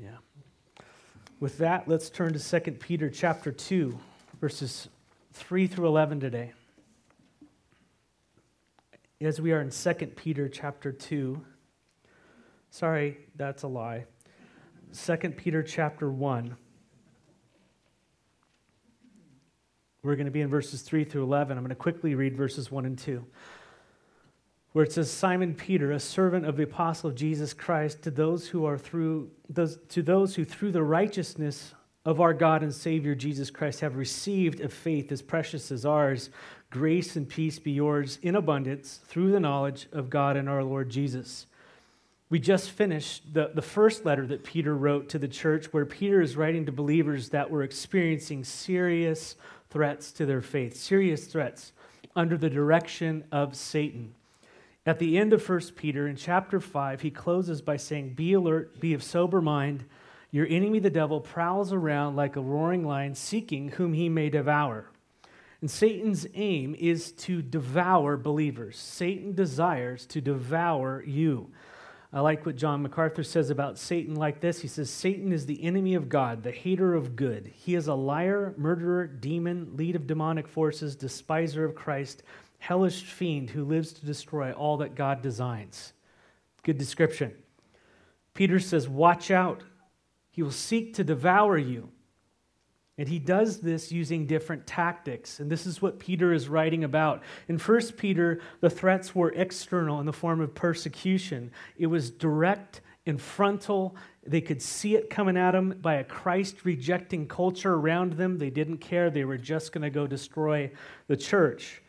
Yeah. With that, let's turn to 2 Peter chapter 2, verses 3 through 11 today. As we are in 2 Peter chapter 2, sorry, that's a lie. 2 Peter chapter 1. We're going to be in verses 3 through 11. I'm going to quickly read verses 1 and 2 where it says Simon Peter, a servant of the apostle Jesus Christ, to those who are through those, to those who through the righteousness of our God and Savior Jesus Christ have received a faith as precious as ours, grace and peace be yours in abundance through the knowledge of God and our Lord Jesus. We just finished the, the first letter that Peter wrote to the church, where Peter is writing to believers that were experiencing serious threats to their faith, serious threats under the direction of Satan. At the end of 1 Peter, in chapter 5, he closes by saying, Be alert, be of sober mind. Your enemy, the devil, prowls around like a roaring lion, seeking whom he may devour. And Satan's aim is to devour believers. Satan desires to devour you. I like what John MacArthur says about Satan like this. He says, Satan is the enemy of God, the hater of good. He is a liar, murderer, demon, lead of demonic forces, despiser of Christ hellish fiend who lives to destroy all that God designs. Good description. Peter says, Watch out. He will seek to devour you. And he does this using different tactics. And this is what Peter is writing about. In 1 Peter, the threats were external in the form of persecution, it was direct and frontal. They could see it coming at them by a Christ rejecting culture around them. They didn't care. They were just going to go destroy the church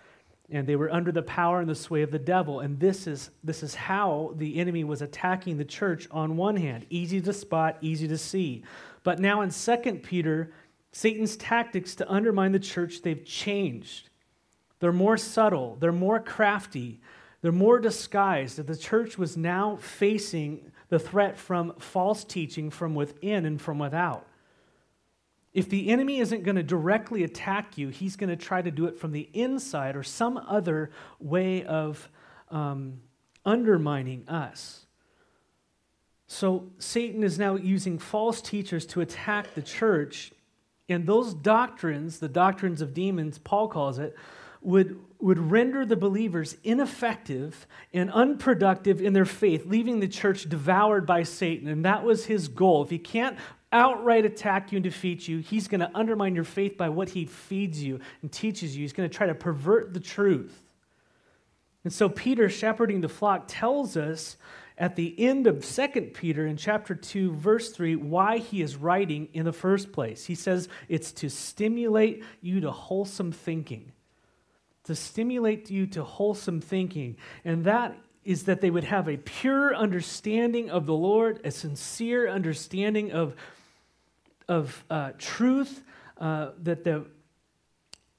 and they were under the power and the sway of the devil. And this is this is how the enemy was attacking the church on one hand. Easy to spot easy to see. But now in 2 peter satan's tactics to undermine the church they've changed. They're more subtle they're more crafty they're more disguised. That the church was now facing the threat from false teaching from within and from without if the enemy isn't going to directly attack you, he's going to try to do it from the inside or some other way of um, undermining us. So Satan is now using false teachers to attack the church. And those doctrines, the doctrines of demons, Paul calls it, would, would render the believers ineffective and unproductive in their faith, leaving the church devoured by Satan. And that was his goal. If he can't outright attack you and defeat you. He's going to undermine your faith by what he feeds you and teaches you. He's going to try to pervert the truth. And so, Peter, shepherding the flock, tells us at the end of 2 Peter in chapter 2, verse 3, why he is writing in the first place. He says it's to stimulate you to wholesome thinking. To stimulate you to wholesome thinking. And that is that they would have a pure understanding of the Lord, a sincere understanding of of uh, truth, uh, that the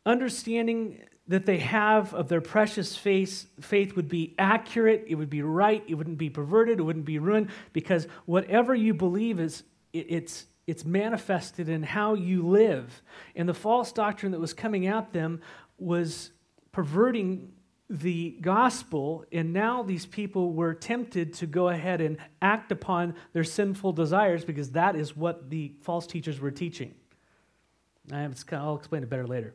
understanding that they have of their precious faith, faith would be accurate, it would be right, it wouldn't be perverted, it wouldn't be ruined, because whatever you believe is it, it's it's manifested in how you live. And the false doctrine that was coming at them was perverting the gospel, and now these people were tempted to go ahead and act upon their sinful desires because that is what the false teachers were teaching. I'll explain it better later.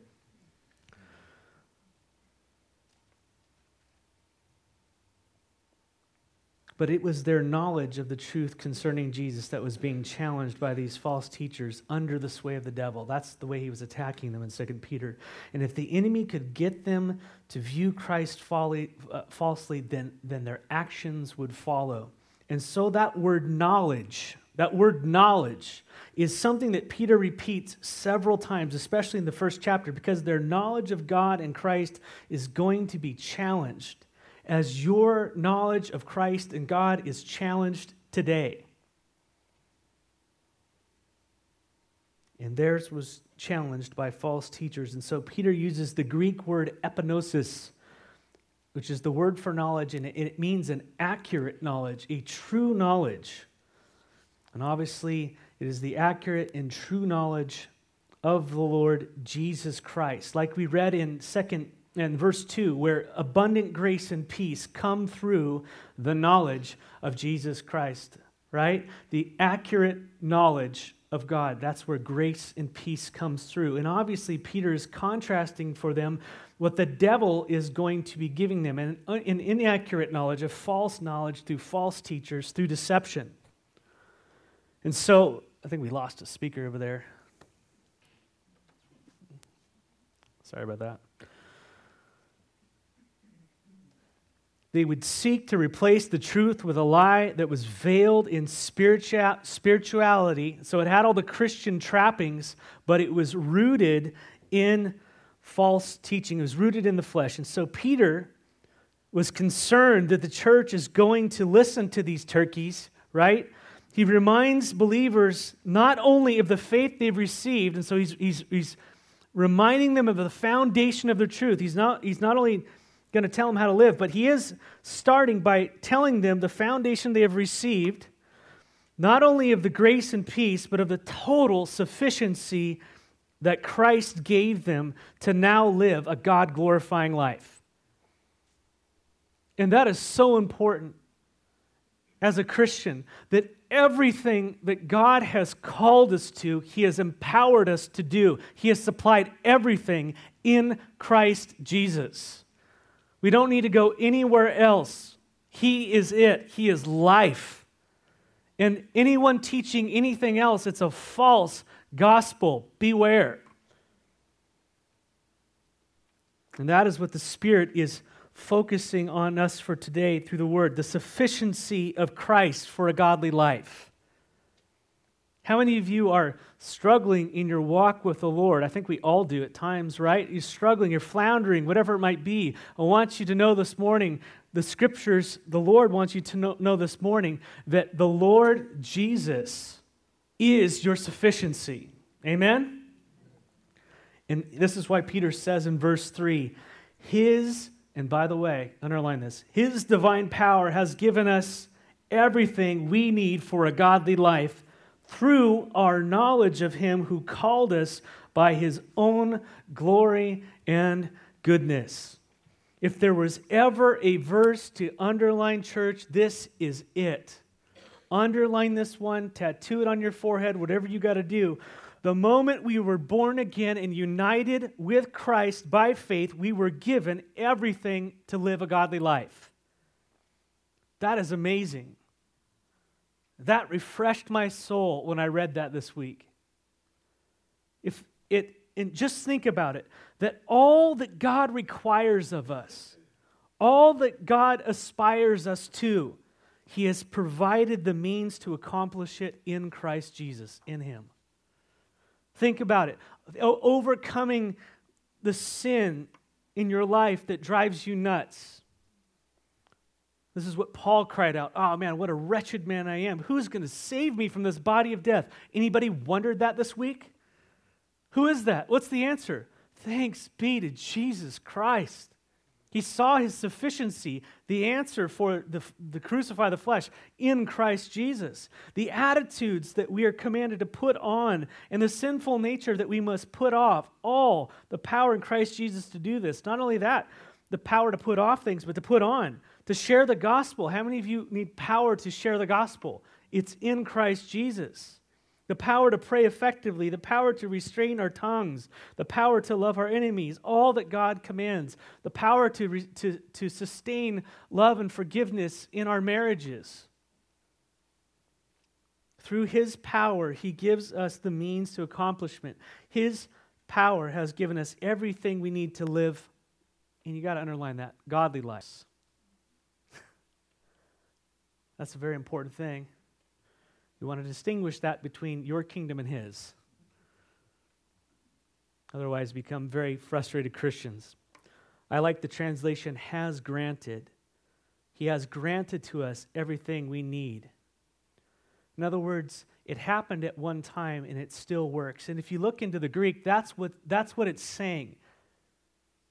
But it was their knowledge of the truth concerning Jesus that was being challenged by these false teachers under the sway of the devil. That's the way he was attacking them in 2 Peter. And if the enemy could get them to view Christ folly, uh, falsely, then, then their actions would follow. And so that word knowledge, that word knowledge, is something that Peter repeats several times, especially in the first chapter, because their knowledge of God and Christ is going to be challenged as your knowledge of Christ and God is challenged today. And theirs was challenged by false teachers. And so Peter uses the Greek word epignosis, which is the word for knowledge, and it means an accurate knowledge, a true knowledge. And obviously, it is the accurate and true knowledge of the Lord Jesus Christ. Like we read in 2 and verse 2, where abundant grace and peace come through the knowledge of Jesus Christ right? The accurate knowledge of God. That's where grace and peace comes through. And obviously, Peter is contrasting for them what the devil is going to be giving them an, uh, an inaccurate knowledge, a false knowledge through false teachers, through deception. And so, I think we lost a speaker over there. Sorry about that. They would seek to replace the truth with a lie that was veiled in spirituality. So it had all the Christian trappings, but it was rooted in false teaching. It was rooted in the flesh. And so Peter was concerned that the church is going to listen to these turkeys, right? He reminds believers not only of the faith they've received, and so he's, he's, he's reminding them of the foundation of the truth. He's not, he's not only going to tell them how to live, but he is starting by telling them the foundation they have received, not only of the grace and peace, but of the total sufficiency that Christ gave them to now live a God glorifying life. And that is so important as a Christian that everything that God has called us to, He has empowered us to do. He has supplied everything in Christ Jesus. We don't need to go anywhere else. He is it, He is life. And anyone teaching anything else, it's a false gospel. Beware. And that is what the Spirit is focusing on us for today through the Word the sufficiency of Christ for a godly life. How many of you are struggling in your walk with the Lord? I think we all do at times, right? You're struggling, you're floundering, whatever it might be. I want you to know this morning, the scriptures, the Lord wants you to know, know this morning that the Lord Jesus is your sufficiency. Amen? And this is why Peter says in verse 3 His, and by the way, underline this, His divine power has given us everything we need for a godly life through our knowledge of him who called us by his own glory and goodness. If there was ever a verse to underline, church, this is it. Underline this one, tattoo it on your forehead, whatever you got to do. The moment we were born again and united with Christ by faith, we were given everything to live a godly life. That is amazing. That refreshed my soul when I read that this week. If it, and just think about it that all that God requires of us, all that God aspires us to, He has provided the means to accomplish it in Christ Jesus, in Him. Think about it. overcoming the sin in your life that drives you nuts this is what Paul cried out. Oh man, what a wretched man I am. Who's going to save me from this body of death? Anybody wondered that this week? Who is that? What's the answer? Thanks be to Jesus Christ. He saw his sufficiency, the answer for the, the crucify the flesh in Christ Jesus. The attitudes that we are commanded to put on and the sinful nature that we must put off, all the power in Christ Jesus to do this. Not only that, the power to put off things, but to put on to share the gospel. How many of you need power to share the gospel? It's in Christ Jesus. The power to pray effectively, the power to restrain our tongues, the power to love our enemies, all that God commands, the power to, re- to, to sustain love and forgiveness in our marriages. Through His power, He gives us the means to accomplishment. His power has given us everything we need to live, and you got to underline that godly lives. That's a very important thing. You want to distinguish that between your kingdom and His. Otherwise, become very frustrated Christians. I like the translation has granted. He has granted to us everything we need. In other words, it happened at one time and it still works. And if you look into the Greek, that's what, that's what it's saying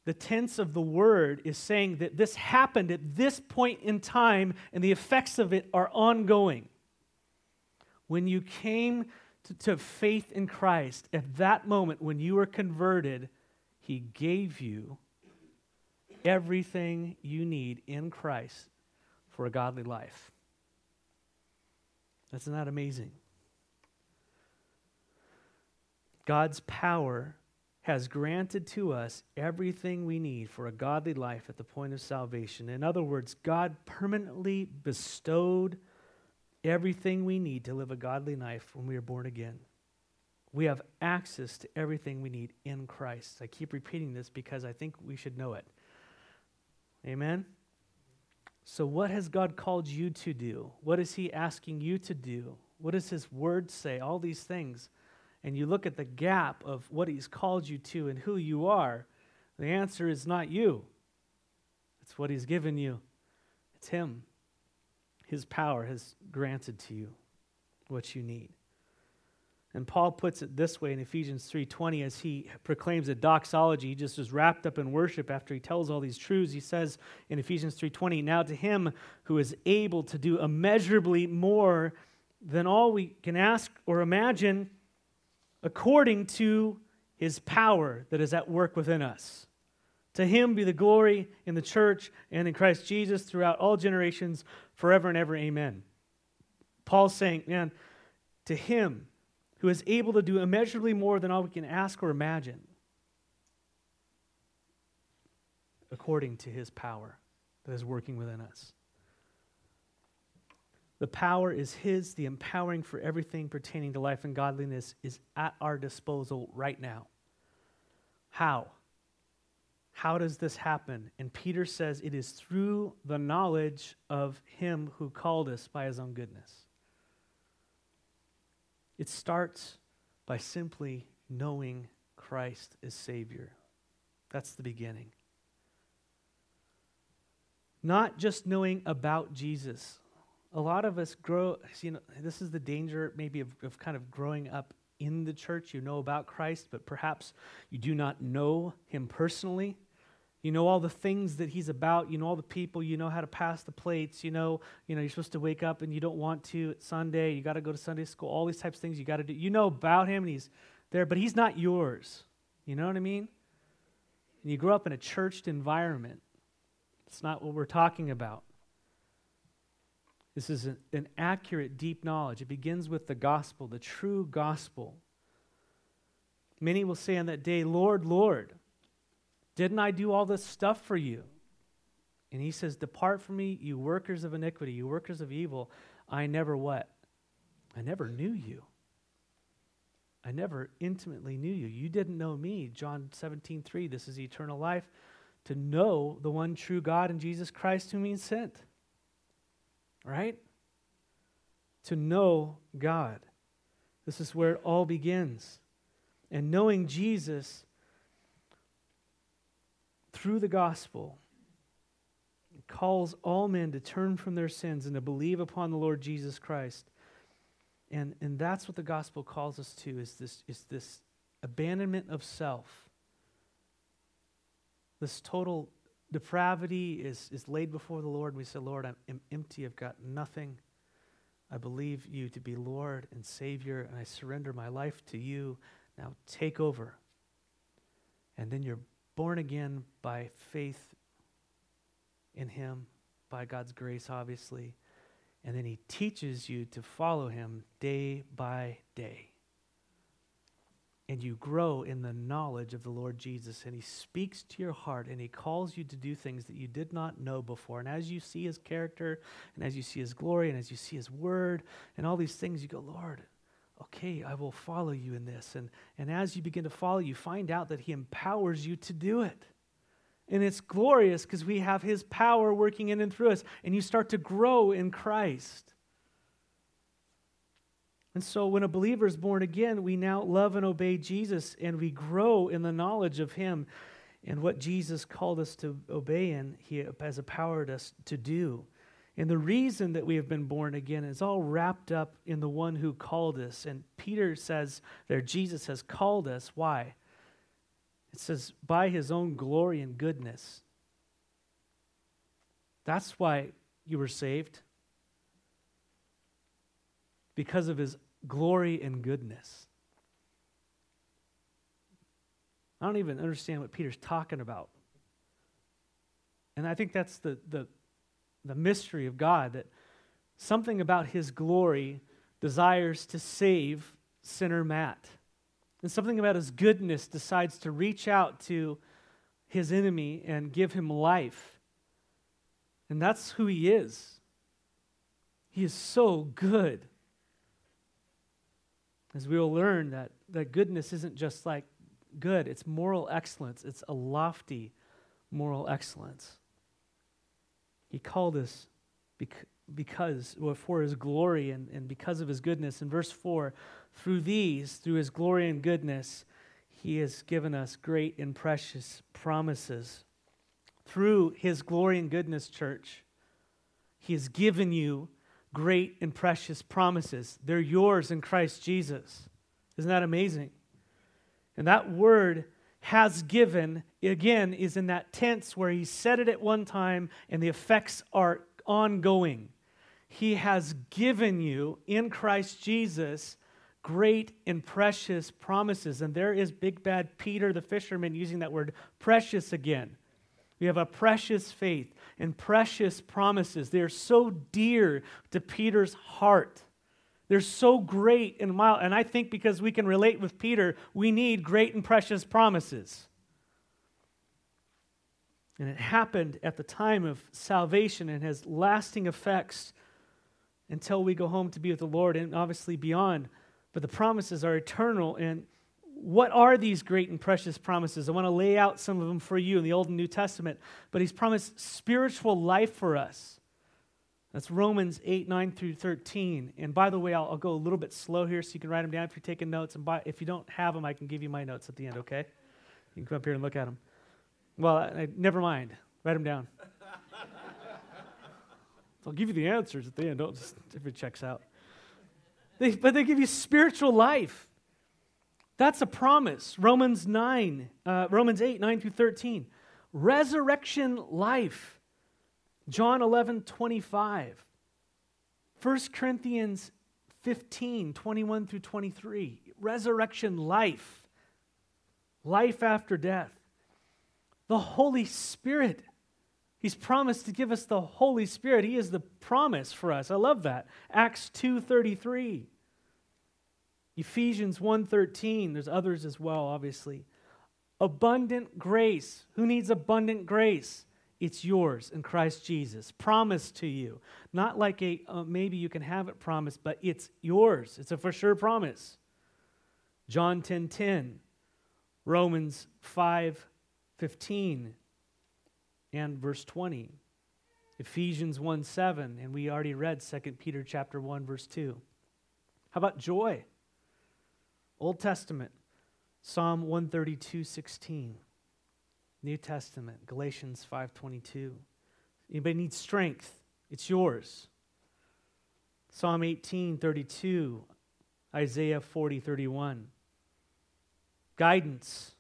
the tense of the word is saying that this happened at this point in time and the effects of it are ongoing. When you came to, to, faith in Christ, at that moment when you were converted, He gave you everything you need in Christ for a godly life. That's not amazing. God's power has granted to us everything we need for a godly life at the point of salvation. In other words, God permanently bestowed everything we need to live a godly life when we are born again. We have access to everything we need in Christ. I keep repeating this because I think we should know it. Amen? So, what has God called you to do? What is He asking you to do? What does His word say? All these things. And you look at the gap of what He's called you to and who you are, the answer is not you. It's what He's given you, it's Him. His power has granted to you what you need. And Paul puts it this way in Ephesians 3:20 as he proclaims a doxology, he just is wrapped up in worship after he tells all these truths. He says in Ephesians 3:20, "Now to him who is able to do immeasurably more than all we can ask or imagine according to his power that is at work within us." To him be the glory in the church and in Christ Jesus throughout all generations, forever and ever. Amen. Paul's saying, man, to him who is able to do immeasurably more than all we can ask or imagine, according to his power that is working within us. The power is His. The empowering for everything pertaining to life and godliness is at our disposal right now. How? How does this happen? And Peter says it is through the knowledge of Him who called us by His own goodness. It starts by simply knowing Christ as Savior. That's the beginning. Not just knowing about Jesus. A lot of us grow, you know, this is the danger maybe of, of kind of growing up in the church. You know about Christ, but perhaps you do not know him personally. You know all the things that he's about. You know all the people. You know how to pass the plates. You know, you know you're supposed to wake up and you don't want to at Sunday. You got to go to Sunday school. All these types of things you got to do. You know about him and he's there, but he's not yours. You know what I mean? And you grow up in a churched environment. It's not what we're talking about. This is an, an accurate, deep knowledge. It begins with the gospel, the true gospel. Many will say on that day, Lord, Lord. Didn't I do all this stuff for you? And he says, Depart from me, you workers of iniquity, you workers of evil. I never what? I never knew you. I never intimately knew you. You didn't know me. John 17, 3, this is eternal life, to know the one true God and Jesus Christ whom he sent. Right? To know God. This is where it all begins. And knowing Jesus through the gospel calls all men to turn from their sins and to believe upon the Lord Jesus Christ. And, and that's what the gospel calls us to is this, is this abandonment of self. This total depravity is, is laid before the Lord. We say, Lord, I'm empty. I've got nothing. I believe you to be Lord and Savior, and I surrender my life to you. Now take over. And then you're born again by faith in Him, by God's grace, obviously. And then He teaches you to follow Him day by day. And you grow in the knowledge of the Lord Jesus, and He speaks to your heart, and He calls you to do things that you did not know before. And as you see His character, and as you see His glory, and as you see His word, and all these things, you go, Lord, okay, I will follow you in this. And, and as you begin to follow, you find out that He empowers you to do it. And it's glorious because we have His power working in and through us, and you start to grow in Christ. And so, when a believer is born again, we now love and obey Jesus, and we grow in the knowledge of Him and what Jesus called us to obey and He has empowered us to do. And the reason that we have been born again is all wrapped up in the one who called us. And Peter says there, Jesus has called us. Why? It says, by his own glory and goodness. That's why you were saved. Because of his glory and goodness. I don't even understand what Peter's talking about. And I think that's the, the, the mystery of God, that something about his glory desires to save sinner Matt. And something about his goodness decides to reach out to his enemy and give him life. And that's who he is. He is so good. As we will learn that, that goodness isn't just like good, it's moral excellence, it's a lofty moral excellence. He called us bec- because, well, for his glory and, and because of his goodness. In verse 4, through these, through his glory and goodness, he has given us great and precious promises. Through his glory and goodness, church, he has given you great and precious promises. They're yours in Christ Jesus. Isn't that amazing? And that word has given, again, is in that tense where he said it at one time and the effects are ongoing. He has given you in Christ Jesus great and precious promises. And there is big bad Peter the fisherman using that word precious again. We have a precious faith and precious promises. They are so dear to Peter's heart. They're so great and mild. And I think because we can relate with Peter, we need great and precious promises. And it happened at the time of salvation and has lasting effects until we go home to be with the Lord and obviously beyond. But the promises are eternal and what are these great and precious promises? I want to lay out some of them for you in the Old and New Testament. But he's promised spiritual life for us. That's Romans 8, 9 through 13. And by the way, I'll, I'll, go a little bit slow here so you can write them down if you're taking notes. And by, if you don't have them, I can give you my notes at the end, okay? You can come up here and look at them. Well, I, I, never mind. Write them down. I'll give you the answers at the end. Don't just, if it checks out. They, but they give you spiritual life. That's a promise. Romans 9, uh, Romans 8, 9 through 13. Resurrection life. John 11, 25. 1 Corinthians 15, 21 through 23. Resurrection life. Life after death. The Holy Spirit. He's promised to give us the Holy Spirit. He is the promise for us. I love that. Acts 2:33. Ephesians 1:13, there's others as well, obviously. Abundant grace. Who needs abundant grace? It's yours in Christ Jesus, promised to you. Not like a uh, maybe you can have it promised, but it's yours. It's a for sure promise. John 10:10, 10, 10, Romans 5:15, and verse 20. Ephesians 1 7, and we already read 2 Peter chapter 1, verse 2. How about joy? Old Testament, Psalm 132, 16. New Testament, Galatians 5:22. Anybody need strength? It's yours. Psalm 18:32, Isaiah 40:31. Guidance,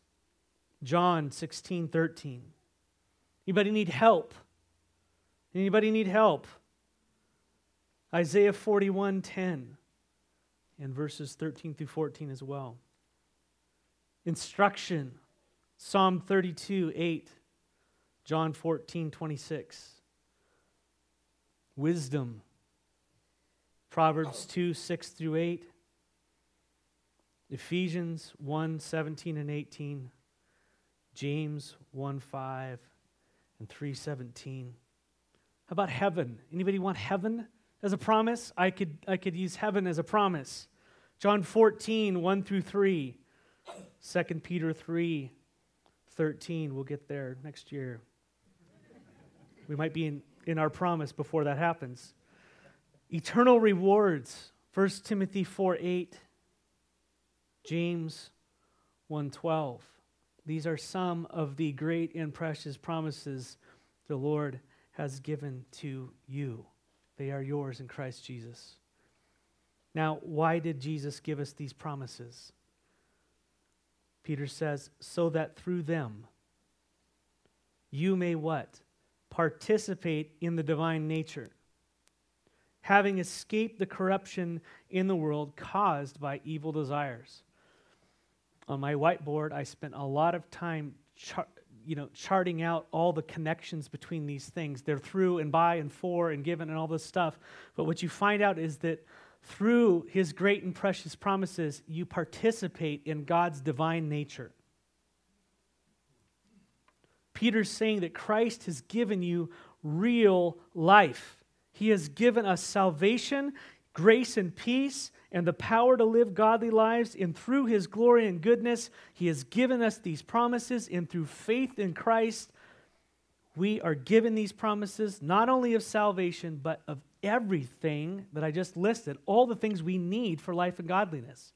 John 16:13. Anybody need help? Anybody need help? Isaiah 41:10 and verses 13 through 14 as well. Instruction, Psalm 32, 8, John 14, 26. Wisdom, Proverbs 2, 6 through 8. Ephesians 1, 17 and 18. James 1, 5 and 3, 17. How about heaven? Anybody want heaven? As a promise, I could, I could use heaven as a promise. John 14, 1 through 3. 2 Peter 3, 13. We'll get there next year. We might be in, in our promise before that happens. Eternal rewards. 1 Timothy 4, 8. James 1, 12. These are some of the great and precious promises the Lord has given to you. They are yours in Christ Jesus. Now, why did Jesus give us these promises? Peter says, so that through them you may what? Participate in the divine nature, having escaped the corruption in the world caused by evil desires. On my whiteboard, I spent a lot of time char- you know, charting out all the connections between these things. They're through and by and for and given and all this stuff. But what you find out is that through his great and precious promises, you participate in God's divine nature. Peter's saying that Christ has given you real life. He has given us salvation, grace, and peace, and the power to live godly lives. And through his glory and goodness, he has given us these promises. And through faith in Christ, we are given these promises not only of salvation, but of everything that I just listed, all the things we need for life and godliness.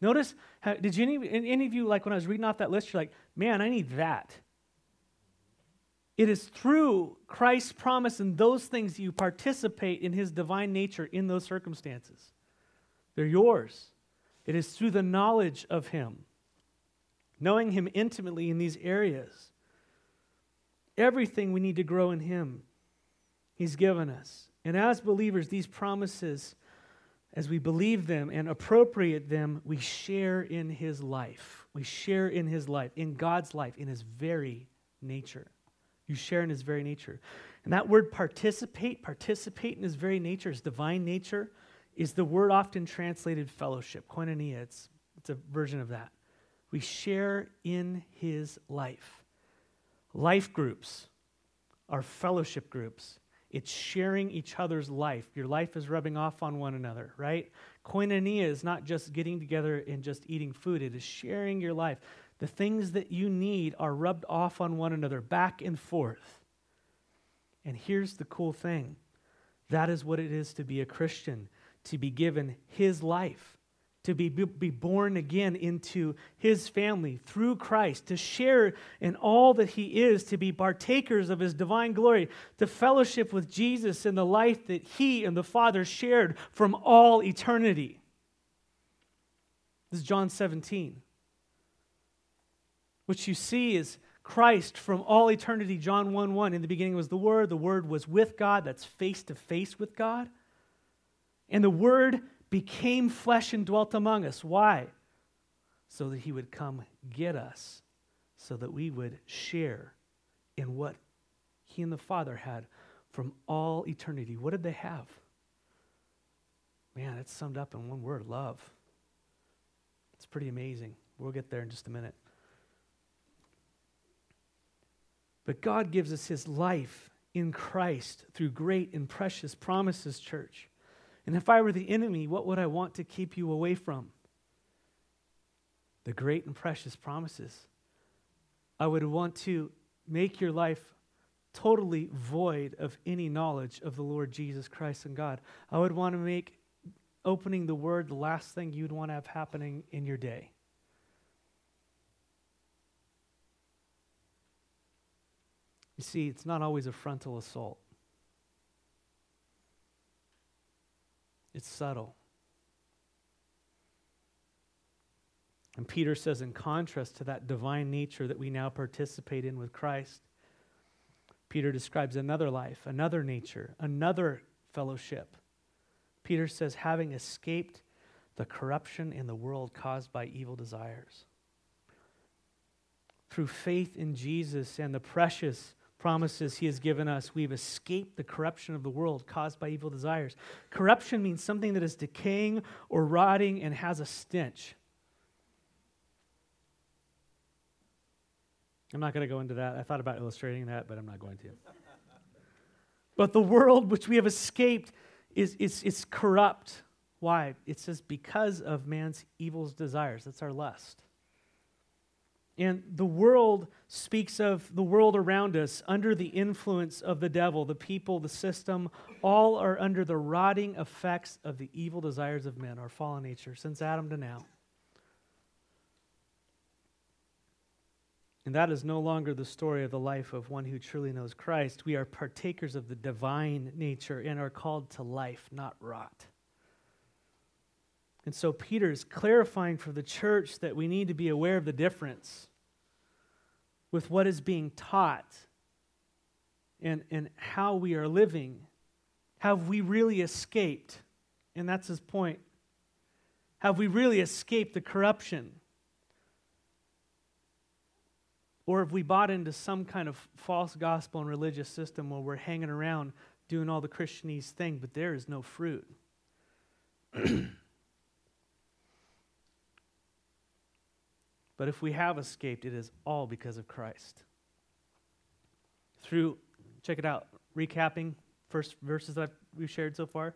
Notice, did you any, any of you, like when I was reading off that list, you're like, man, I need that. It is through Christ's promise and those things you participate in his divine nature in those circumstances. They're yours. It is through the knowledge of him, knowing him intimately in these areas. Everything we need to grow in him, he's given us. And as believers, these promises, as we believe them and appropriate them, we share in his life. We share in his life, in God's life, in his very nature. You share in his very nature. And that word participate, participate in his very nature, his divine nature, is the word often translated fellowship, koinonia. It's, it's a version of that. We share in his life. Life groups are fellowship groups. It's sharing each other's life. Your life is rubbing off on one another, right? Koinonia is not just getting together and just eating food, it is sharing your life. The things that you need are rubbed off on one another, back and forth. And here's the cool thing that is what it is to be a Christian, to be given his life, to be, be born again into his family through Christ, to share in all that he is, to be partakers of his divine glory, to fellowship with Jesus in the life that he and the Father shared from all eternity. This is John 17. What you see is Christ from all eternity, John 1 1. In the beginning was the Word, the Word was with God, that's face to face with God. And the Word became flesh and dwelt among us. Why? So that He would come get us, so that we would share in what He and the Father had from all eternity. What did they have? Man, it's summed up in one word love. It's pretty amazing. We'll get there in just a minute. But God gives us his life in Christ through great and precious promises, church. And if I were the enemy, what would I want to keep you away from? The great and precious promises. I would want to make your life totally void of any knowledge of the Lord Jesus Christ and God. I would want to make opening the word the last thing you'd want to have happening in your day. You see, it's not always a frontal assault, it's subtle. And Peter says, in contrast to that divine nature that we now participate in with Christ, Peter describes another life, another nature, another fellowship. Peter says, having escaped the corruption in the world caused by evil desires. Through faith in Jesus and the precious promises he has given us, we've escaped the corruption of the world caused by evil desires. Corruption means something that is decaying or rotting and has a stench. I'm not going to go into that. I thought about illustrating that, but I'm not going to. but the world which we have escaped is, is, is corrupt. Why? It says because of man's evil desires. That's our lust. And the world speaks of the world around us under the influence of the devil, the people, the system, all are under the rotting effects of the evil desires of men, our fallen nature, since Adam to now. And that is no longer the story of the life of one who truly knows Christ. We are partakers of the divine nature and are called to life, not rot. And so Peter is clarifying for the church that we need to be aware of the difference with what is being taught and, and how we are living. Have we really escaped? And that's his point. Have we really escaped the corruption? Or have we bought into some kind of false gospel and religious system where we're hanging around doing all the Christianese thing, but there is no fruit? but if we have escaped, it is all because of Christ. Through, check it out, recapping first verses that we've shared so far.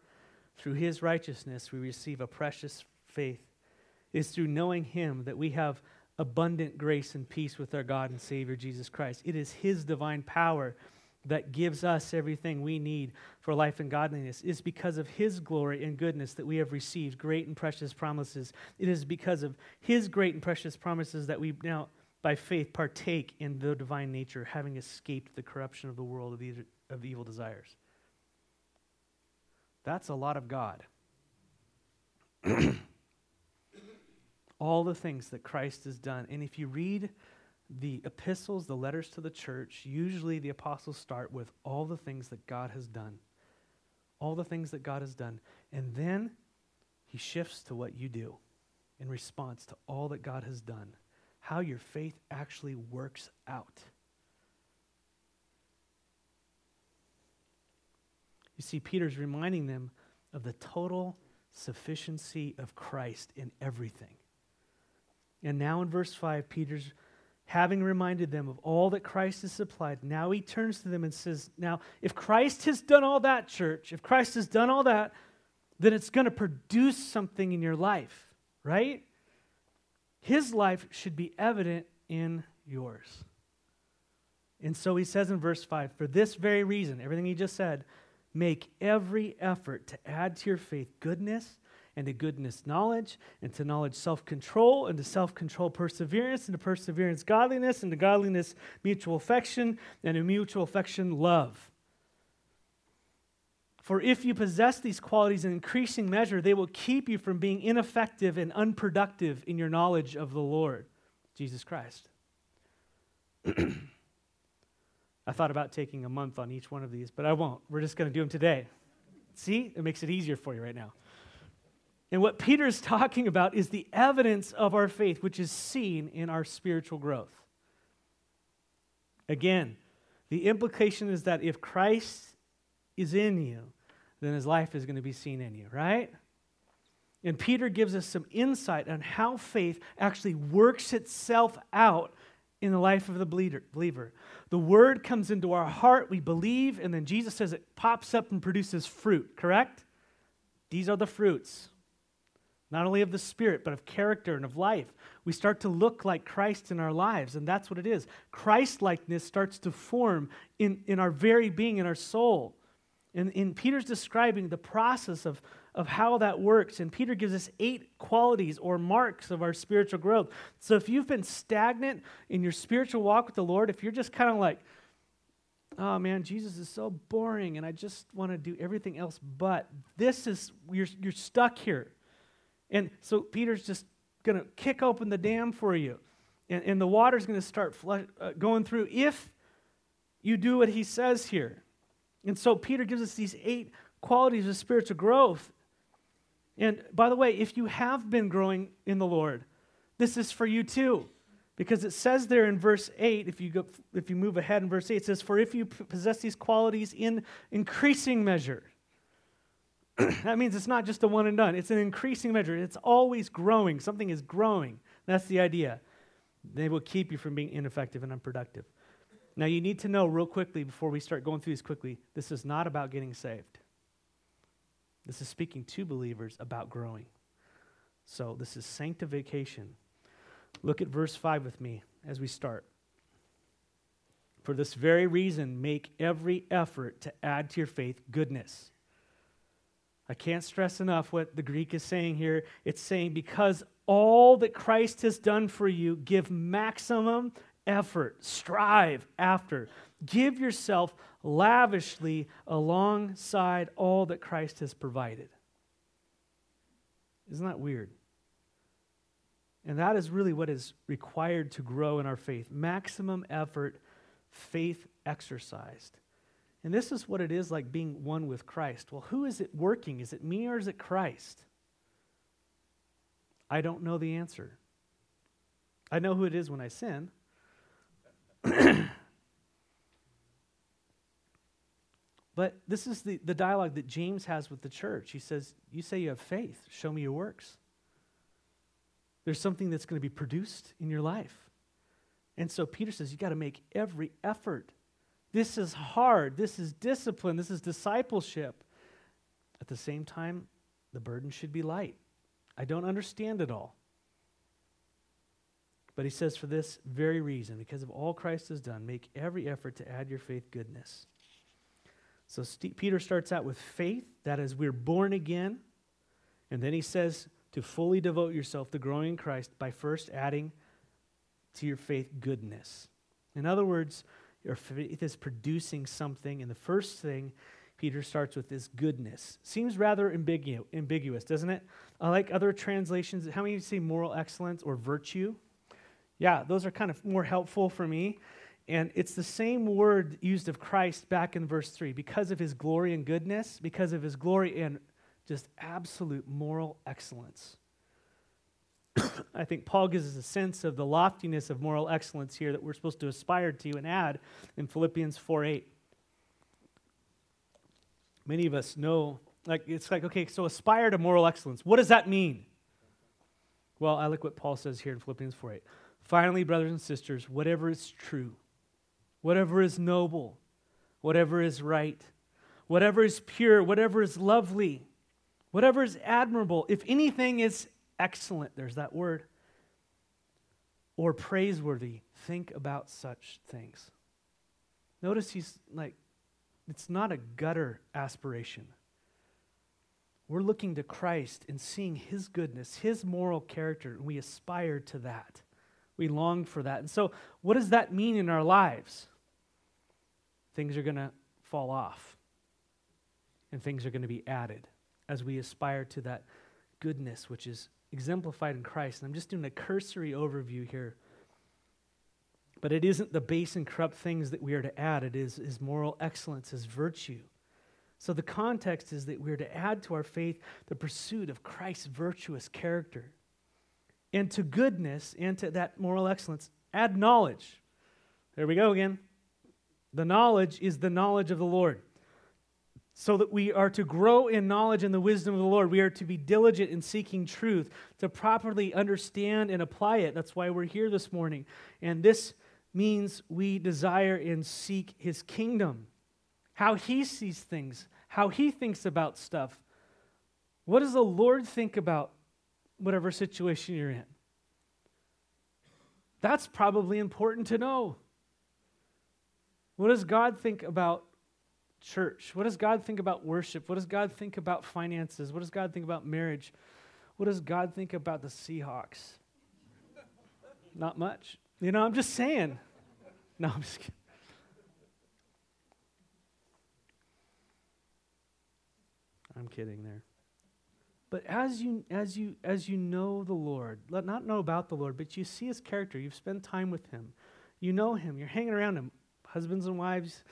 Through his righteousness, we receive a precious faith. It is through knowing him that we have abundant grace and peace with our God and Savior Jesus Christ. It is his divine power that gives us everything we need for life and godliness. It is because of His glory and goodness that we have received great and precious promises. It is because of His great and precious promises that we now, by faith, partake in the divine nature, having escaped the corruption of the world of, the, of evil desires. That's a lot of God. All the things that Christ has done. And if you read the epistles, the letters to the church, usually the apostles start with all the things that God has done. All the things that God has done. And then he shifts to what you do in response to all that God has done, how your faith actually works out. You see, Peter's reminding them of the total sufficiency of Christ in everything. And now in verse 5, Peter's having reminded them of all that Christ has supplied, now he turns to them and says, Now, if Christ has done all that, church, if Christ has done all that, then it's going to produce something in your life, right? His life should be evident in yours. And so he says in verse 5 For this very reason, everything he just said, make every effort to add to your faith goodness and to goodness knowledge, and to knowledge self control, and to self control perseverance, and to perseverance godliness, and to godliness mutual affection, and to mutual affection love. For if you possess these qualities in increasing measure, they will keep you from being ineffective and unproductive in your knowledge of the Lord, Jesus Christ. I thought about taking a month on each one of these, but I won't. We're just going to do them today. See, it makes it easier for you right now. And what Peter's talking about is the evidence of our faith, which is seen in our spiritual growth. Again, the implication is that if Christ is in you, then his life is going to be seen in you, right? And Peter gives us some insight on how faith actually works itself out in the life of the believer. The word comes into our heart, we believe, and then Jesus says it pops up and produces fruit, correct? These are the fruits not only of the spirit, but of character and of life. We start to look like Christ in our lives, and that's what it is. Christ likeness starts to form in, in our very being, in our soul. And, and Peter's describing the process of, of how that works. And Peter gives us eight qualities or marks of our spiritual growth. So if you've been stagnant in your spiritual walk with the Lord, if you're just kind of like, oh man, Jesus is so boring and I just want to do everything else but, this is, you're, you're stuck here. And so Peter's just going to kick open the dam for you. And, and the water's going to start flush, uh, going through if you do what he says here. And so Peter gives us these eight qualities of spiritual growth. And by the way, if you have been growing in the Lord, this is for you too. Because it says there in verse 8, if you, go, if you move ahead in verse 8, it says, For if you possess these qualities in increasing measure, that means it's not just a one and done, it's an increasing measure. It's always growing. Something is growing. That's the idea. They will keep you from being ineffective and unproductive. Now, you need to know real quickly before we start going through this quickly this is not about getting saved. This is speaking to believers about growing. So, this is sanctification. Look at verse 5 with me as we start. For this very reason, make every effort to add to your faith goodness I can't stress enough what the Greek is saying here. It's saying, because all that Christ has done for you, give maximum effort, strive after. Give yourself lavishly alongside all that Christ has provided. Isn't that weird? And that is really what is required to grow in our faith maximum effort, faith exercised. And this is what it is like being one with Christ. Well, who is it working? Is it me or is it Christ? I don't know the answer. I know who it is when I sin. but this is the, the dialogue that James has with the church. He says, You say you have faith, show me your works. There's something that's going to be produced in your life. And so Peter says, You got to make every effort. This is hard. This is discipline. This is discipleship. At the same time, the burden should be light. I don't understand it all. But he says, For this very reason, because of all Christ has done, make every effort to add your faith goodness. So Steve, Peter starts out with faith, that is, we're born again. And then he says to fully devote yourself to growing in Christ by first adding to your faith goodness. In other words, your faith is producing something, and the first thing Peter starts with is goodness. Seems rather ambigu- ambiguous, doesn't it? I like other translations. How many say moral excellence or virtue? Yeah, those are kind of more helpful for me. And it's the same word used of Christ back in verse 3 because of his glory and goodness, because of his glory and just absolute moral excellence. I think Paul gives us a sense of the loftiness of moral excellence here that we're supposed to aspire to and add in Philippians 4 8. Many of us know, like, it's like, okay, so aspire to moral excellence. What does that mean? Well, I like what Paul says here in Philippians 4 8. Finally, brothers and sisters, whatever is true, whatever is noble, whatever is right, whatever is pure, whatever is lovely, whatever is admirable, if anything is excellent, there's that word, or praiseworthy, think about such things. Notice he's like, it's not a gutter aspiration. We're looking to Christ and seeing his goodness, his moral character, and we aspire to that. We long for that. And so, what does that mean in our lives? things are going to fall off and things are going to be added as we aspire to that goodness which is exemplified in Christ. And I'm just doing a cursory overview here. But it isn't the base and corrupt things that we are to add, it is his moral excellence, is virtue. So the context is that we're to add to our faith the pursuit of Christ's virtuous character. And to goodness and to that moral excellence, add knowledge. There we go again. The knowledge is the knowledge of the Lord. So that we are to grow in knowledge and the wisdom of the Lord. We are to be diligent in seeking truth, to properly understand and apply it. That's why we're here this morning. And this means we desire and seek his kingdom, how he sees things, how he thinks about stuff. What does the Lord think about whatever situation you're in? That's probably important to know. What does God think about church? What does God think about worship? What does God think about finances? What does God think about marriage? What does God think about the Seahawks? Not much. You know, I'm just saying. No, I'm just kidding. I'm kidding there. But as you as you as you know the Lord, let not know about the Lord, but you see his character, you've spent time with him. You know him, you're hanging around him husbands and wives,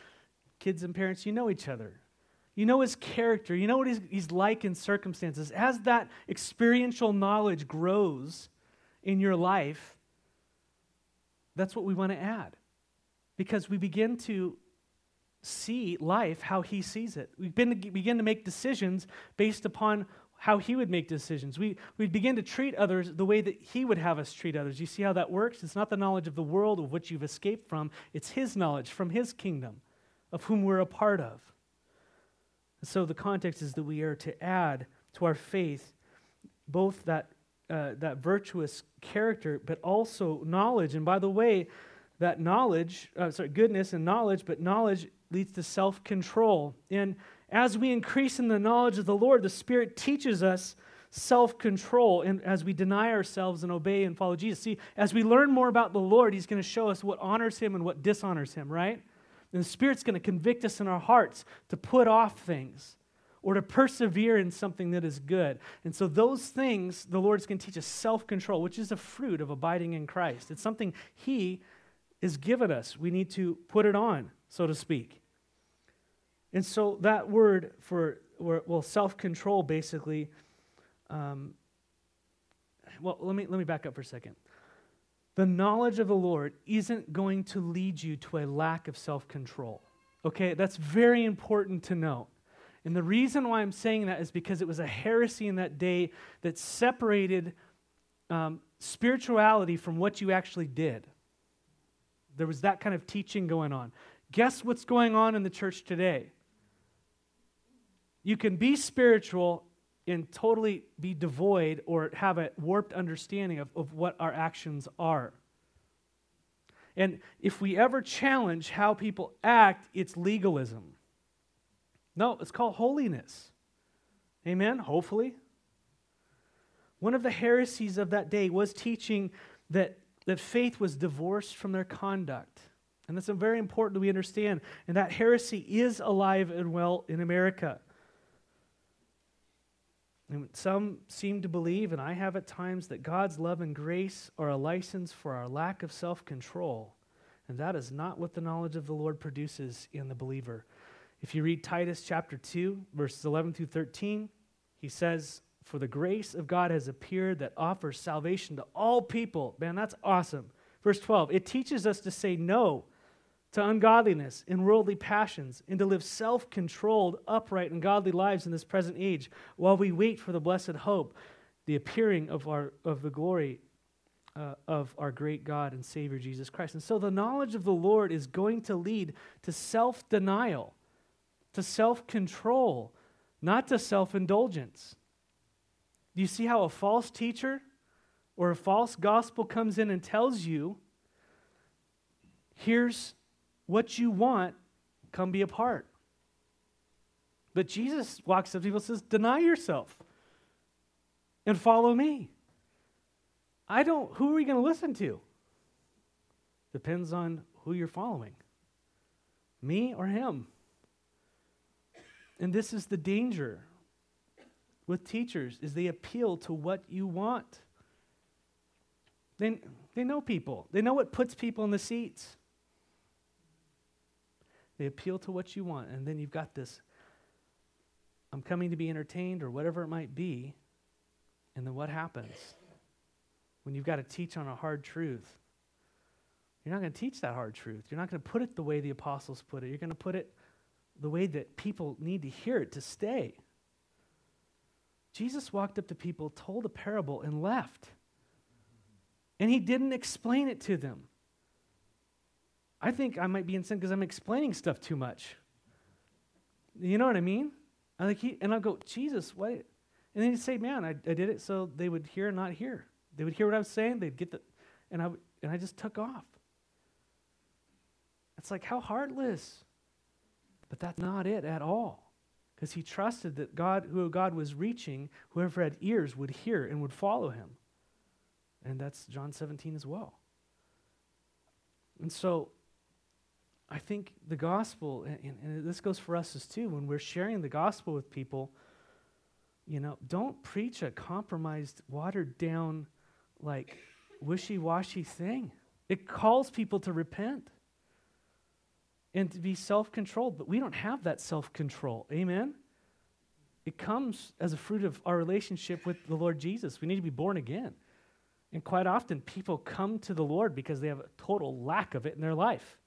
kids and parents, you know each other. You know his character. You know what he's, he's like in circumstances. As that experiential knowledge grows in your life, that's what we want to add. Because we begin to see life how he sees it. We begin to make decisions based upon how he would make decisions. We, we begin to treat others the way that he would have us treat others. You see how that works? It's not the knowledge of the world of which you've escaped from, it's his knowledge from his kingdom, of whom we're a part of. And so the context is that we are to add to our faith both that, uh, that virtuous character, but also knowledge. And by the way, that knowledge, uh, sorry, goodness and knowledge, but knowledge leads to self control. And as we increase in the knowledge of the Lord, the Spirit teaches us self control and as we deny ourselves and obey and follow Jesus. See, as we learn more about the Lord, He's going to show us what honors Him and what dishonors Him, right? And the Spirit's going to convict us in our hearts to put off things or to persevere in something that is good. And so, those things, the Lord's going to teach us self control, which is a fruit of abiding in Christ. It's something He has given us. We need to put it on, so to speak. And so that word for, well, self control basically, um, well, let me, let me back up for a second. The knowledge of the Lord isn't going to lead you to a lack of self control. Okay, that's very important to know. And the reason why I'm saying that is because it was a heresy in that day that separated um, spirituality from what you actually did. There was that kind of teaching going on. Guess what's going on in the church today? You can be spiritual and totally be devoid or have a warped understanding of, of what our actions are. And if we ever challenge how people act, it's legalism. No, it's called holiness. Amen? Hopefully. One of the heresies of that day was teaching that, that faith was divorced from their conduct. And that's very important that we understand. And that heresy is alive and well in America. And some seem to believe, and I have at times, that God's love and grace are a license for our lack of self control. And that is not what the knowledge of the Lord produces in the believer. If you read Titus chapter 2, verses 11 through 13, he says, For the grace of God has appeared that offers salvation to all people. Man, that's awesome. Verse 12, it teaches us to say no to ungodliness and worldly passions, and to live self controlled, upright, and godly lives in this present age, while we wait for the blessed hope, the appearing of, our, of the glory uh, of our great God and Savior Jesus Christ. And so the knowledge of the Lord is going to lead to self denial, to self control, not to self indulgence. Do you see how a false teacher or a false gospel comes in and tells you, here's what you want, come be a part. But Jesus walks up to people and says, Deny yourself and follow me. I don't, who are you going to listen to? Depends on who you're following me or him. And this is the danger with teachers is they appeal to what you want. They, they know people. They know what puts people in the seats. They appeal to what you want, and then you've got this I'm coming to be entertained or whatever it might be. And then what happens? When you've got to teach on a hard truth, you're not going to teach that hard truth. You're not going to put it the way the apostles put it. You're going to put it the way that people need to hear it to stay. Jesus walked up to people, told a parable, and left. And he didn't explain it to them. I think I might be in sin because I'm explaining stuff too much. You know what I mean? Like he, and I'll go, Jesus, what? And then he'd say, man, I, I did it so they would hear and not hear. They would hear what I was saying, they'd get the, and I, and I just took off. It's like, how heartless. But that's not it at all. Because he trusted that God, who God was reaching, whoever had ears would hear and would follow him. And that's John 17 as well. And so I think the gospel, and, and, this goes for us as too, when we're sharing the gospel with people, you know, don't preach a compromised, watered down, like wishy washy thing. It calls people to repent and to be self controlled, but we don't have that self control. Amen? It comes as a fruit of our relationship with the Lord Jesus. We need to be born again. And quite often, people come to the Lord because they have a total lack of it in their life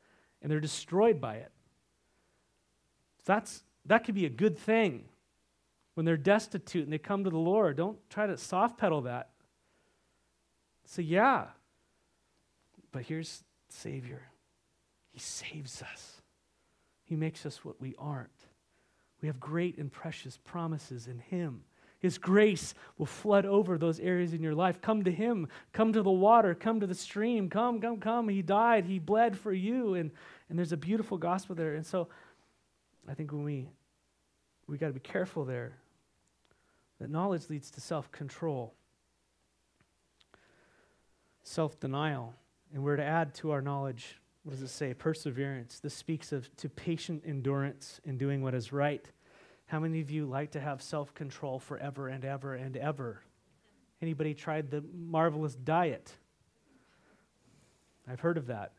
and they're destroyed by it. That's, that could be a good thing. When they're destitute and they come to the Lord, don't try to soft pedal that. Say, yeah. But here's Savior. He saves us. He makes us what we aren't. We have great and precious promises in Him. His grace will flood over those areas in your life. Come to Him. Come to the water. Come to the stream. Come, come, come. He died. He bled for you. And, and there's a beautiful gospel there. And so I think when we we got to be careful there that knowledge leads to self-control, self-denial, and we're to add to our knowledge. What does it say? Perseverance. This speaks of to patient endurance in doing what is right how many of you like to have self control forever and ever and ever? Anybody tried the marvelous diet? I've heard of that.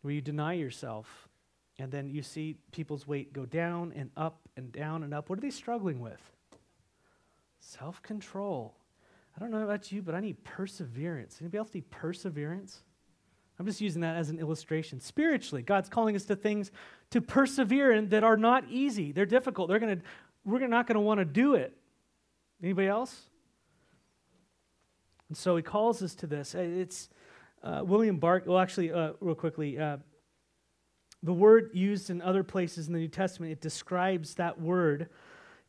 Where you deny yourself and then you see people's weight go down and up and down and up. What are they struggling with? Self control. I don't know about you, but I need perseverance. Anybody else need perseverance? I'm just using that as an illustration. Spiritually, God's calling us to things to persevere in that are not easy. They're difficult. They're gonna, we're not going to want to do it. Anybody else? And so he calls us to this. It's uh, William Bark. Well, actually, uh, real quickly, uh, the word used in other places in the New Testament, it describes that word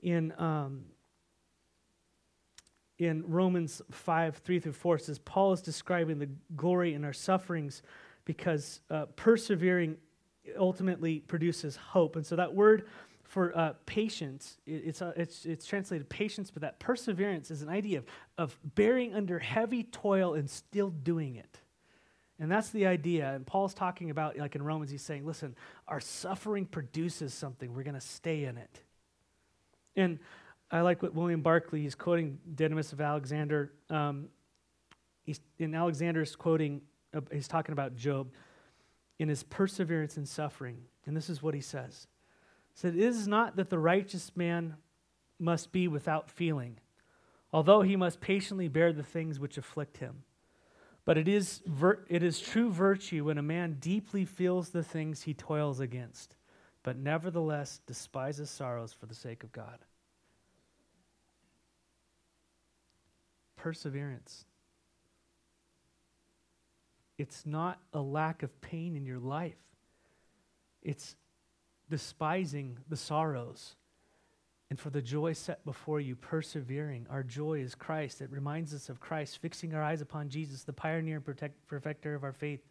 in, um, in Romans 5 3 through 4. It says, Paul is describing the glory in our sufferings because uh, persevering ultimately produces hope. And so that word for uh, patience, it, it's, uh, it's, it's translated patience, but that perseverance is an idea of, of bearing under heavy toil and still doing it. And that's the idea. And Paul's talking about, like in Romans, he's saying, listen, our suffering produces something. We're going to stay in it. And I like what William Barclay, he's quoting Didymus of Alexander. Um, he's, in Alexander's quoting, uh, he's talking about Job in his perseverance in suffering. And this is what he says. He said, It is not that the righteous man must be without feeling, although he must patiently bear the things which afflict him. But it is, vir- it is true virtue when a man deeply feels the things he toils against, but nevertheless despises sorrows for the sake of God. Perseverance. It's not a lack of pain in your life, it's despising the sorrows and for the joy set before you, persevering. Our joy is Christ. It reminds us of Christ, fixing our eyes upon Jesus, the pioneer and protect, perfecter of our faith.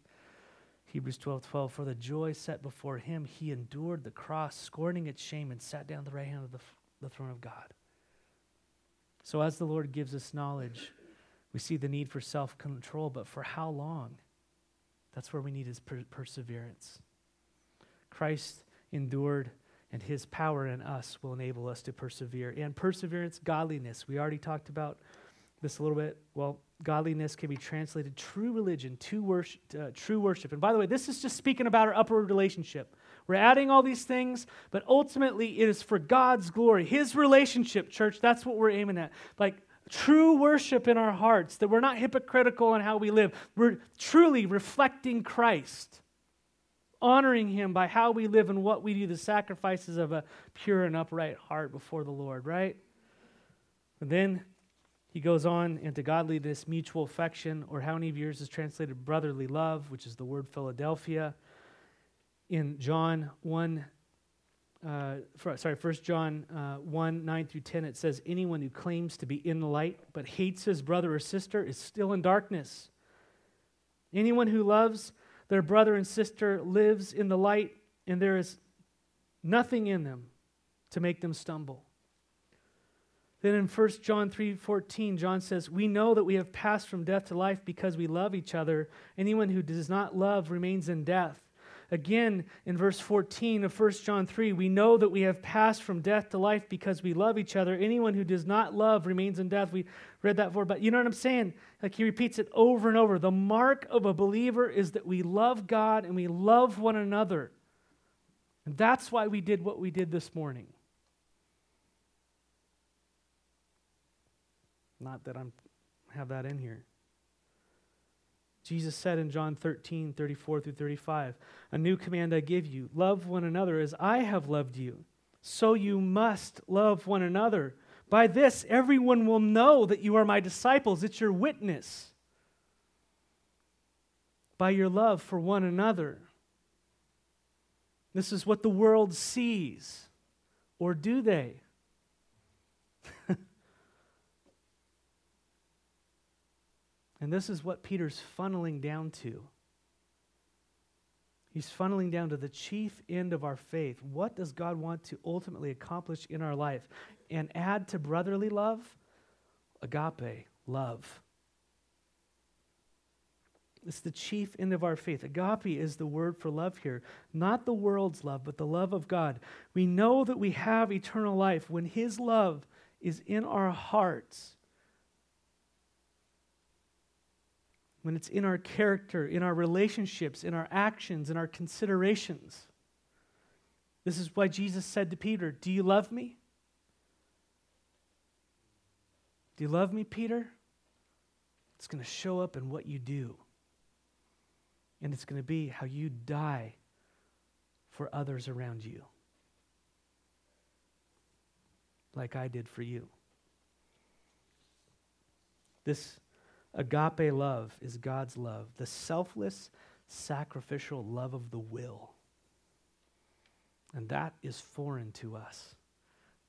Hebrews 12 12. For the joy set before him, he endured the cross, scorning its shame, and sat down at the right hand of the, the throne of God. So, as the Lord gives us knowledge, we see the need for self control, but for how long? That's where we need his per- perseverance. Christ endured and his power in us will enable us to persevere. And perseverance, godliness. We already talked about this a little bit. Well, godliness can be translated true religion, true worship, uh, true worship. And by the way, this is just speaking about our upward relationship. We're adding all these things, but ultimately it is for God's glory, His relationship, church. That's what we're aiming at. Like true worship in our hearts, that we're not hypocritical in how we live. We're truly reflecting Christ honoring Him by how we live and what we do, the sacrifices of a pure and upright heart before the Lord, right? And then he goes on into godliness, mutual affection, or how many of yours is translated brotherly love, which is the word Philadelphia. In John 1, uh, for, sorry, 1 John uh, 1, 9 through 10, it says, Anyone who claims to be in the light but hates his brother or sister is still in darkness. Anyone who loves their brother and sister lives in the light, and there is nothing in them to make them stumble. Then in 1 John 3:14, John says, "We know that we have passed from death to life because we love each other. Anyone who does not love remains in death." Again, in verse 14 of 1 John 3, we know that we have passed from death to life because we love each other. Anyone who does not love remains in death. We read that before, but you know what I'm saying? Like he repeats it over and over. The mark of a believer is that we love God and we love one another. And that's why we did what we did this morning. Not that I'm have that in here. Jesus said in John 13, 34 through 35, A new command I give you love one another as I have loved you. So you must love one another. By this, everyone will know that you are my disciples. It's your witness. By your love for one another. This is what the world sees. Or do they? And this is what Peter's funneling down to. He's funneling down to the chief end of our faith. What does God want to ultimately accomplish in our life? And add to brotherly love, agape, love. It's the chief end of our faith. Agape is the word for love here. Not the world's love, but the love of God. We know that we have eternal life when His love is in our hearts. When it's in our character, in our relationships, in our actions, in our considerations. This is why Jesus said to Peter, Do you love me? Do you love me, Peter? It's going to show up in what you do. And it's going to be how you die for others around you, like I did for you. This agape love is God's love, the selfless, sacrificial love of the will. And that is foreign to us.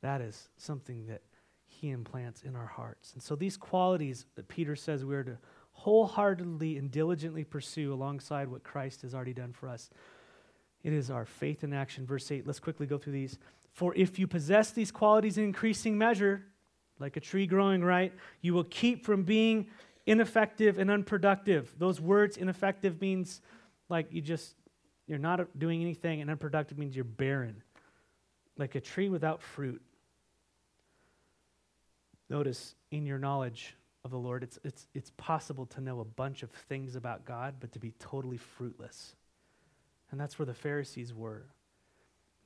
That is something that he implants in our hearts. And so these qualities that Peter says we're to wholeheartedly and diligently pursue alongside what Christ has already done for us. It is our faith in action. Verse 8, let's quickly go through these. For if you possess these qualities in increasing measure, like a tree growing right, you will keep from being ineffective and unproductive. Those words, ineffective, means like you just, you're not doing anything, and unproductive means you're barren, like a tree without fruit. Notice in your knowledge of the Lord, it's, it's, it's possible to know a bunch of things about God, but to be totally fruitless. And that's where the Pharisees were.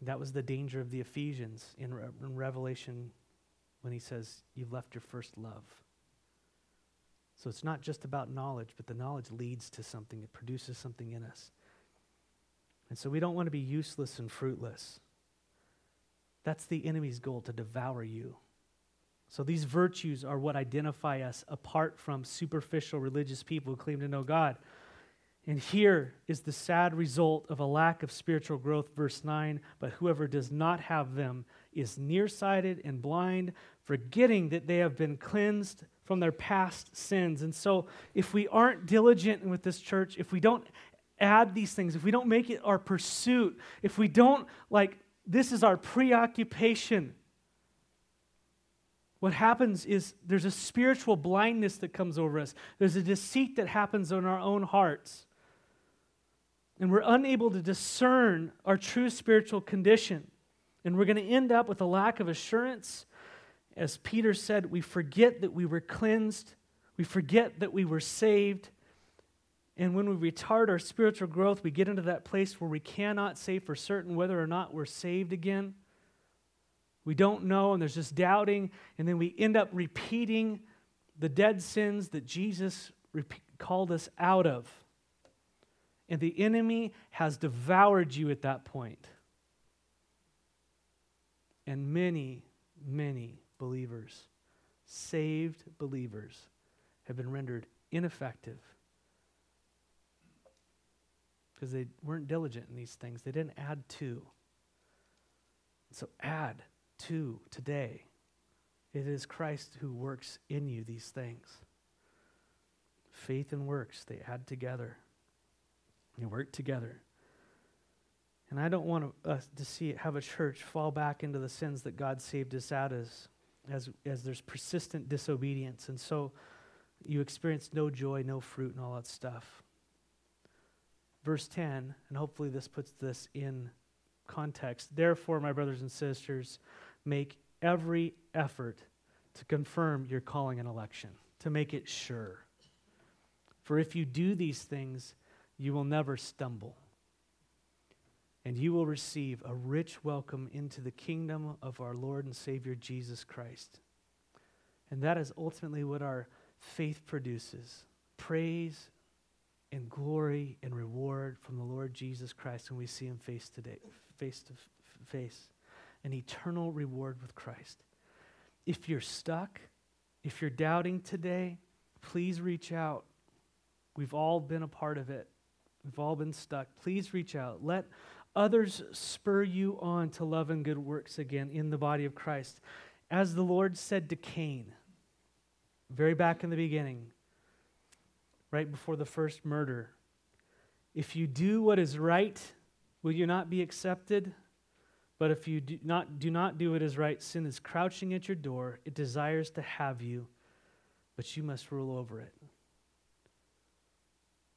That was the danger of the Ephesians in, Re- in Revelation when he says, You've left your first love. So it's not just about knowledge, but the knowledge leads to something, it produces something in us. And so we don't want to be useless and fruitless. That's the enemy's goal to devour you. So these virtues are what identify us apart from superficial religious people who claim to know God. And here is the sad result of a lack of spiritual growth, verse 9. But whoever does not have them is nearsighted and blind, forgetting that they have been cleansed from their past sins. And so, if we aren't diligent with this church, if we don't add these things, if we don't make it our pursuit, if we don't, like, this is our preoccupation, what happens is there's a spiritual blindness that comes over us. There's a deceit that happens in our own hearts. And we're unable to discern our true spiritual condition. And we're going to end up with a lack of assurance. As Peter said, we forget that we were cleansed, we forget that we were saved. And when we retard our spiritual growth, we get into that place where we cannot say for certain whether or not we're saved again. We don't know, and there's just doubting, and then we end up repeating the dead sins that Jesus rep- called us out of. And the enemy has devoured you at that point. And many, many believers, saved believers, have been rendered ineffective because they weren't diligent in these things. They didn't add to. So add to today. It is Christ who works in you these things. Faith and works, they add together. They work together. And I don't want us to see have a church fall back into the sins that God saved us out as, as, as there's persistent disobedience. And so you experience no joy, no fruit, and all that stuff. Verse 10, and hopefully this puts this in context. Therefore, my brothers and sisters, make every effort to confirm your calling and election, to make it sure. For if you do these things, you will never stumble. And you will receive a rich welcome into the kingdom of our Lord and Savior Jesus Christ. And that is ultimately what our faith produces praise and glory and reward from the Lord Jesus Christ when we see him face to face to face an eternal reward with Christ. If you're stuck, if you're doubting today, please reach out. We've all been a part of it. We've all been stuck. Please reach out. Let others spur you on to love and good works again in the body of Christ. As the Lord said to Cain, very back in the beginning, right before the first murder, if you do what is right, will you not be accepted? But if you do not, do not do what is right, sin is crouching at your door. It desires to have you, but you must rule over it.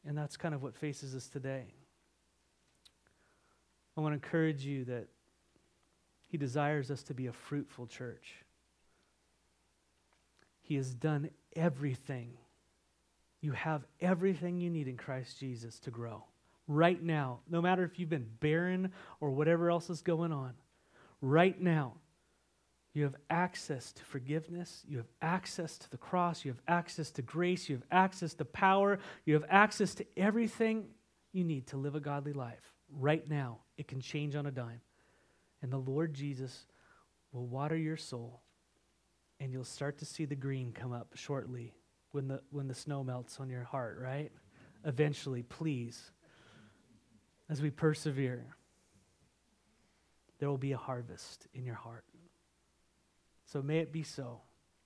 And that's kind of what faces us today. I want to encourage you that He desires us to be a fruitful church. He has done everything. You have everything you need in Christ Jesus to grow right now, no matter if you've been barren or whatever else is going on, right now, you have access to forgiveness. You have access to the cross. You have access to grace. You have access to power. You have access to everything you need to live a godly life right now. It can change on a dime. And the Lord Jesus will water your soul, and you'll start to see the green come up shortly when the, when the snow melts on your heart, right? Eventually, please, as we persevere, there will be a harvest in your heart. So may it be so.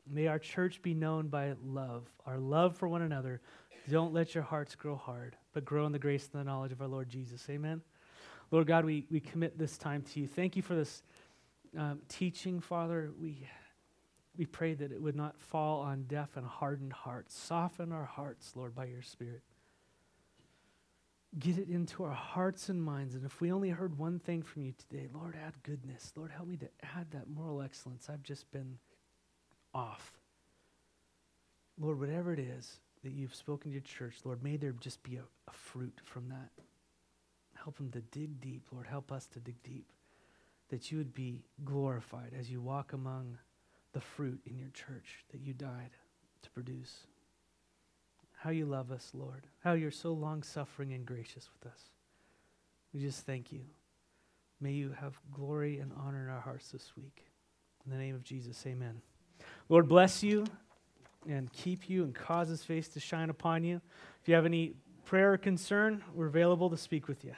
May our church be known by love, our love for one another. Don't let your hearts grow hard, but grow in the grace and the knowledge of our Lord Jesus. Amen. Lord God, we, we commit this time to you. Thank you for this um, teaching, Father. We, we pray that it would not fall on deaf and hardened hearts. Soften our hearts, Lord, by your Spirit. Get it into our hearts and minds. And if we only heard one thing from you today, Lord, add goodness. Lord, help me to add that moral excellence. I've just been off. Lord, whatever it is that you've spoken to your church, Lord, may there just be a, a fruit from that. Help them to dig deep, Lord. Help us to dig deep. That you would be glorified as you walk among the fruit in your church that you died to produce. How you love us, Lord. How you're so long suffering and gracious with us. We just thank you. May you have glory and honor in our hearts this week. In the name of Jesus, amen. Lord bless you and keep you and cause his face to shine upon you. If you have any prayer or concern, we're available to speak with you.